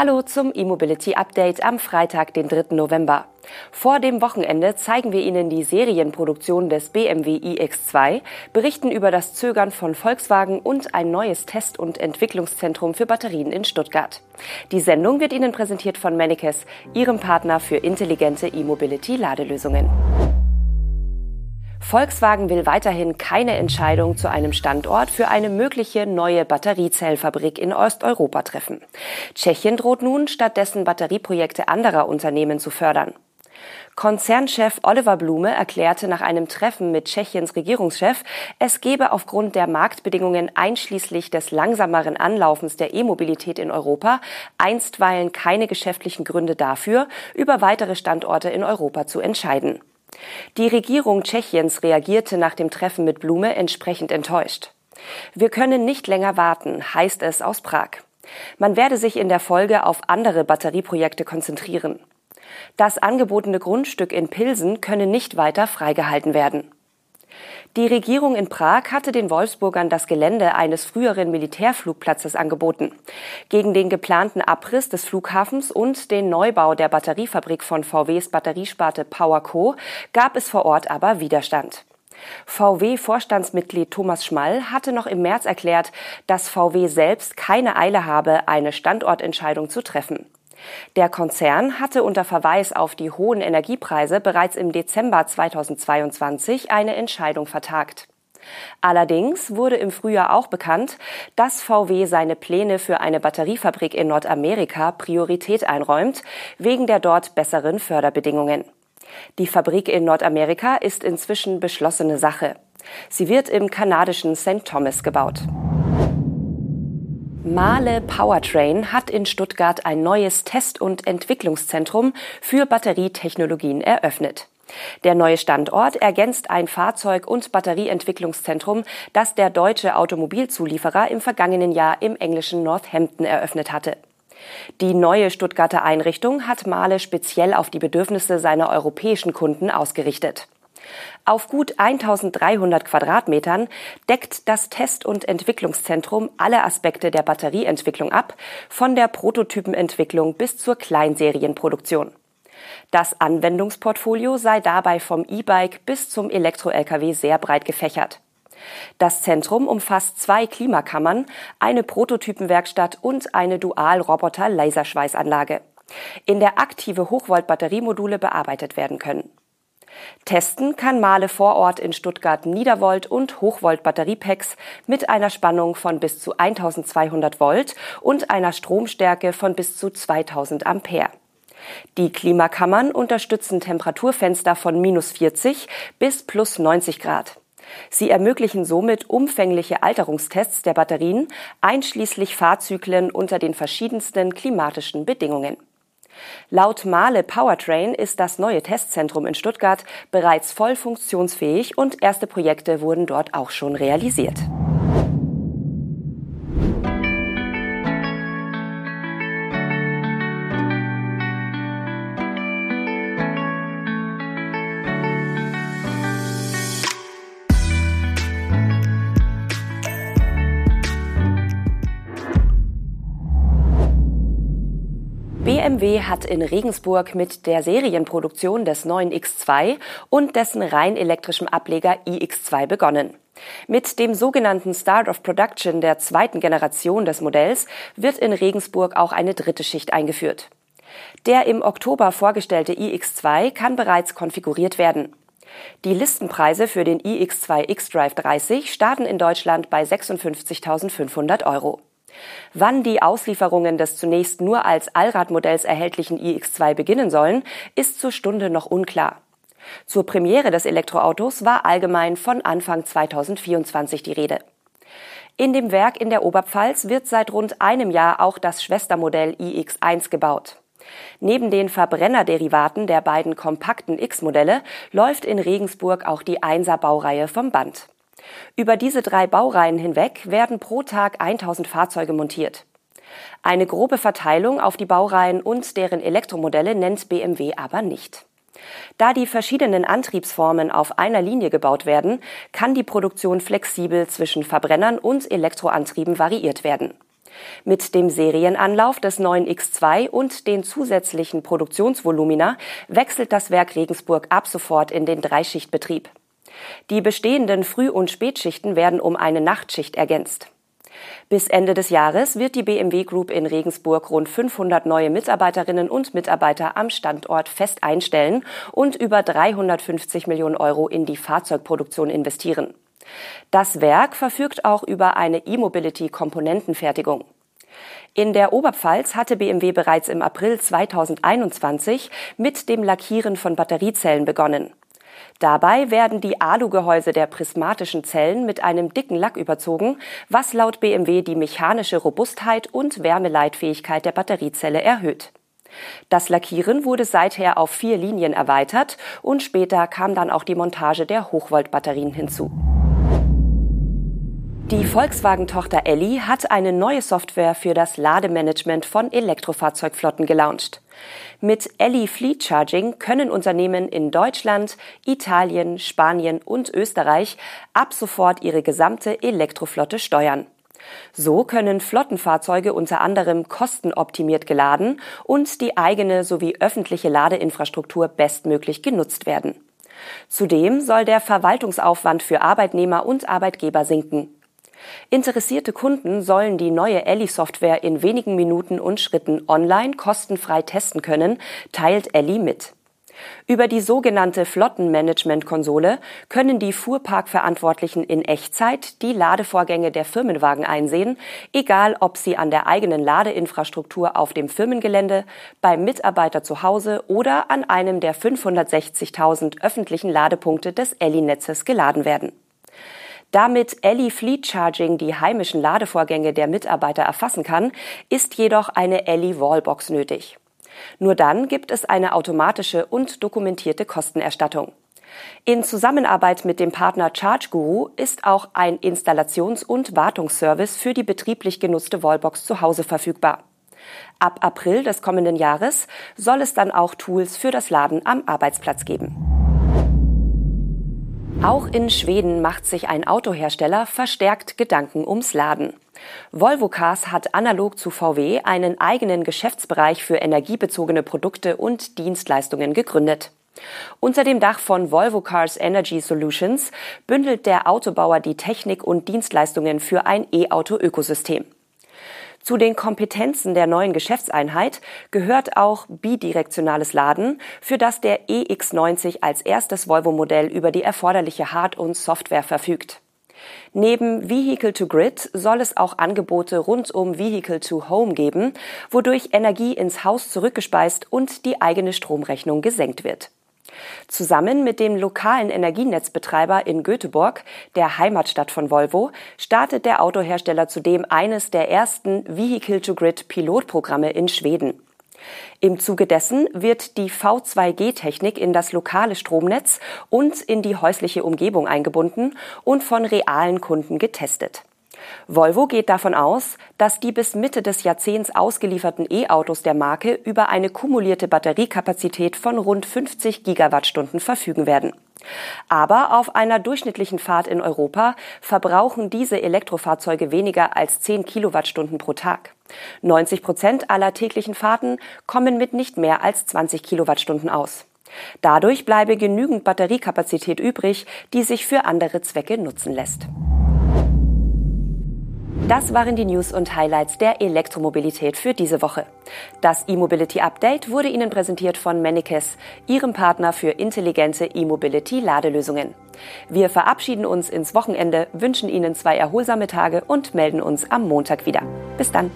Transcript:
Hallo zum E-Mobility Update am Freitag, den 3. November. Vor dem Wochenende zeigen wir Ihnen die Serienproduktion des BMW iX2, berichten über das Zögern von Volkswagen und ein neues Test- und Entwicklungszentrum für Batterien in Stuttgart. Die Sendung wird Ihnen präsentiert von Mennekes, Ihrem Partner für intelligente E-Mobility-Ladelösungen. Volkswagen will weiterhin keine Entscheidung zu einem Standort für eine mögliche neue Batteriezellfabrik in Osteuropa treffen. Tschechien droht nun, stattdessen Batterieprojekte anderer Unternehmen zu fördern. Konzernchef Oliver Blume erklärte nach einem Treffen mit Tschechiens Regierungschef, es gebe aufgrund der Marktbedingungen einschließlich des langsameren Anlaufens der E-Mobilität in Europa einstweilen keine geschäftlichen Gründe dafür, über weitere Standorte in Europa zu entscheiden. Die Regierung Tschechiens reagierte nach dem Treffen mit Blume entsprechend enttäuscht. Wir können nicht länger warten, heißt es aus Prag. Man werde sich in der Folge auf andere Batterieprojekte konzentrieren. Das angebotene Grundstück in Pilsen könne nicht weiter freigehalten werden. Die Regierung in Prag hatte den Wolfsburgern das Gelände eines früheren Militärflugplatzes angeboten. Gegen den geplanten Abriss des Flughafens und den Neubau der Batteriefabrik von VWs Batteriesparte PowerCo gab es vor Ort aber Widerstand. VW-Vorstandsmitglied Thomas Schmall hatte noch im März erklärt, dass VW selbst keine Eile habe, eine Standortentscheidung zu treffen. Der Konzern hatte unter Verweis auf die hohen Energiepreise bereits im Dezember 2022 eine Entscheidung vertagt. Allerdings wurde im Frühjahr auch bekannt, dass VW seine Pläne für eine Batteriefabrik in Nordamerika Priorität einräumt, wegen der dort besseren Förderbedingungen. Die Fabrik in Nordamerika ist inzwischen beschlossene Sache. Sie wird im kanadischen St. Thomas gebaut. Mahle Powertrain hat in Stuttgart ein neues Test- und Entwicklungszentrum für Batterietechnologien eröffnet. Der neue Standort ergänzt ein Fahrzeug- und Batterieentwicklungszentrum, das der deutsche Automobilzulieferer im vergangenen Jahr im englischen Northampton eröffnet hatte. Die neue Stuttgarter Einrichtung hat Mahle speziell auf die Bedürfnisse seiner europäischen Kunden ausgerichtet. Auf gut 1300 Quadratmetern deckt das Test- und Entwicklungszentrum alle Aspekte der Batterieentwicklung ab, von der Prototypenentwicklung bis zur Kleinserienproduktion. Das Anwendungsportfolio sei dabei vom E-Bike bis zum Elektro-Lkw sehr breit gefächert. Das Zentrum umfasst zwei Klimakammern, eine Prototypenwerkstatt und eine Dual-Roboter-Laserschweißanlage, in der aktive Hochvolt-Batteriemodule bearbeitet werden können. Testen kann Mahle vor Ort in Stuttgart Niedervolt und Hochvolt Batteriepacks mit einer Spannung von bis zu 1200 Volt und einer Stromstärke von bis zu 2000 Ampere. Die Klimakammern unterstützen Temperaturfenster von minus 40 bis plus 90 Grad. Sie ermöglichen somit umfängliche Alterungstests der Batterien, einschließlich Fahrzyklen unter den verschiedensten klimatischen Bedingungen. Laut Mahle Powertrain ist das neue Testzentrum in Stuttgart bereits voll funktionsfähig und erste Projekte wurden dort auch schon realisiert. BMW hat in Regensburg mit der Serienproduktion des neuen X2 und dessen rein elektrischem Ableger iX2 begonnen. Mit dem sogenannten Start of Production der zweiten Generation des Modells wird in Regensburg auch eine dritte Schicht eingeführt. Der im Oktober vorgestellte iX2 kann bereits konfiguriert werden. Die Listenpreise für den iX2 xDrive 30 starten in Deutschland bei 56.500 Euro. Wann die Auslieferungen des zunächst nur als Allradmodells erhältlichen iX2 beginnen sollen, ist zur Stunde noch unklar. Zur Premiere des Elektroautos war allgemein von Anfang 2024 die Rede. In dem Werk in der Oberpfalz wird seit rund einem Jahr auch das Schwestermodell iX1 gebaut. Neben den Verbrenner-Derivaten der beiden kompakten X-Modelle läuft in Regensburg auch die 1er Baureihe vom Band. Über diese drei Baureihen hinweg werden pro Tag 1000 Fahrzeuge montiert. Eine grobe Verteilung auf die Baureihen und deren Elektromodelle nennt BMW aber nicht. Da die verschiedenen Antriebsformen auf einer Linie gebaut werden, kann die Produktion flexibel zwischen Verbrennern und Elektroantrieben variiert werden. Mit dem Serienanlauf des neuen X2 und den zusätzlichen Produktionsvolumina wechselt das Werk Regensburg ab sofort in den Dreischichtbetrieb. Die bestehenden Früh- und Spätschichten werden um eine Nachtschicht ergänzt. Bis Ende des Jahres wird die BMW Group in Regensburg rund 500 neue Mitarbeiterinnen und Mitarbeiter am Standort fest einstellen und über 350 Millionen Euro in die Fahrzeugproduktion investieren. Das Werk verfügt auch über eine E-Mobility-Komponentenfertigung. In der Oberpfalz hatte BMW bereits im April 2021 mit dem Lackieren von Batteriezellen begonnen. Dabei werden die Alugehäuse der prismatischen Zellen mit einem dicken Lack überzogen, was laut BMW die mechanische Robustheit und Wärmeleitfähigkeit der Batteriezelle erhöht. Das Lackieren wurde seither auf vier Linien erweitert und später kam dann auch die Montage der Hochvoltbatterien hinzu. Die Volkswagen-Tochter Elli hat eine neue Software für das Lademanagement von Elektrofahrzeugflotten gelauncht. Mit Elli Fleet Charging können Unternehmen in Deutschland, Italien, Spanien und Österreich ab sofort ihre gesamte Elektroflotte steuern. So können Flottenfahrzeuge unter anderem kostenoptimiert geladen und die eigene sowie öffentliche Ladeinfrastruktur bestmöglich genutzt werden. Zudem soll der Verwaltungsaufwand für Arbeitnehmer und Arbeitgeber sinken. Interessierte Kunden sollen die neue Elli-Software in wenigen Minuten und Schritten online kostenfrei testen können, teilt Elli mit. Über die sogenannte Flottenmanagement-Konsole können die Fuhrparkverantwortlichen in Echtzeit die Ladevorgänge der Firmenwagen einsehen, egal ob sie an der eigenen Ladeinfrastruktur auf dem Firmengelände, beim Mitarbeiter zu Hause oder an einem der 560.000 öffentlichen Ladepunkte des Elli-Netzes geladen werden. Damit Ellie Fleet Charging die heimischen Ladevorgänge der Mitarbeiter erfassen kann, ist jedoch eine Ellie Wallbox nötig. Nur dann gibt es eine automatische und dokumentierte Kostenerstattung. In Zusammenarbeit mit dem Partner ChargeGuru ist auch ein Installations- und Wartungsservice für die betrieblich genutzte Wallbox zu Hause verfügbar. Ab April des kommenden Jahres soll es dann auch Tools für das Laden am Arbeitsplatz geben. Auch in Schweden macht sich ein Autohersteller verstärkt Gedanken ums Laden. Volvo Cars hat analog zu VW einen eigenen Geschäftsbereich für energiebezogene Produkte und Dienstleistungen gegründet. Unter dem Dach von Volvo Cars Energy Solutions bündelt der Autobauer die Technik und Dienstleistungen für ein E-Auto-Ökosystem. Zu den Kompetenzen der neuen Geschäftseinheit gehört auch bidirektionales Laden, für das der EX90 als erstes Volvo-Modell über die erforderliche Hard- und Software verfügt. Neben Vehicle to Grid soll es auch Angebote rund um Vehicle to Home geben, wodurch Energie ins Haus zurückgespeist und die eigene Stromrechnung gesenkt wird. Zusammen mit dem lokalen Energienetzbetreiber in Göteborg, der Heimatstadt von Volvo, startet der Autohersteller zudem eines der ersten Vehicle-to-Grid-Pilotprogramme in Schweden. Im Zuge dessen wird die V2G-Technik in das lokale Stromnetz und in die häusliche Umgebung eingebunden und von realen Kunden getestet. Volvo geht davon aus, dass die bis Mitte des Jahrzehnts ausgelieferten E-Autos der Marke über eine kumulierte Batteriekapazität von rund 50 Gigawattstunden verfügen werden. Aber auf einer durchschnittlichen Fahrt in Europa verbrauchen diese Elektrofahrzeuge weniger als 10 Kilowattstunden pro Tag. 90 Prozent aller täglichen Fahrten kommen mit nicht mehr als 20 Kilowattstunden aus. Dadurch bleibe genügend Batteriekapazität übrig, die sich für andere Zwecke nutzen lässt. Das waren die News und Highlights der Elektromobilität für diese Woche. Das E-Mobility Update wurde Ihnen präsentiert von Mennekes, Ihrem Partner für intelligente E-Mobility-Ladelösungen. Wir verabschieden uns ins Wochenende, wünschen Ihnen zwei erholsame Tage und melden uns am Montag wieder. Bis dann.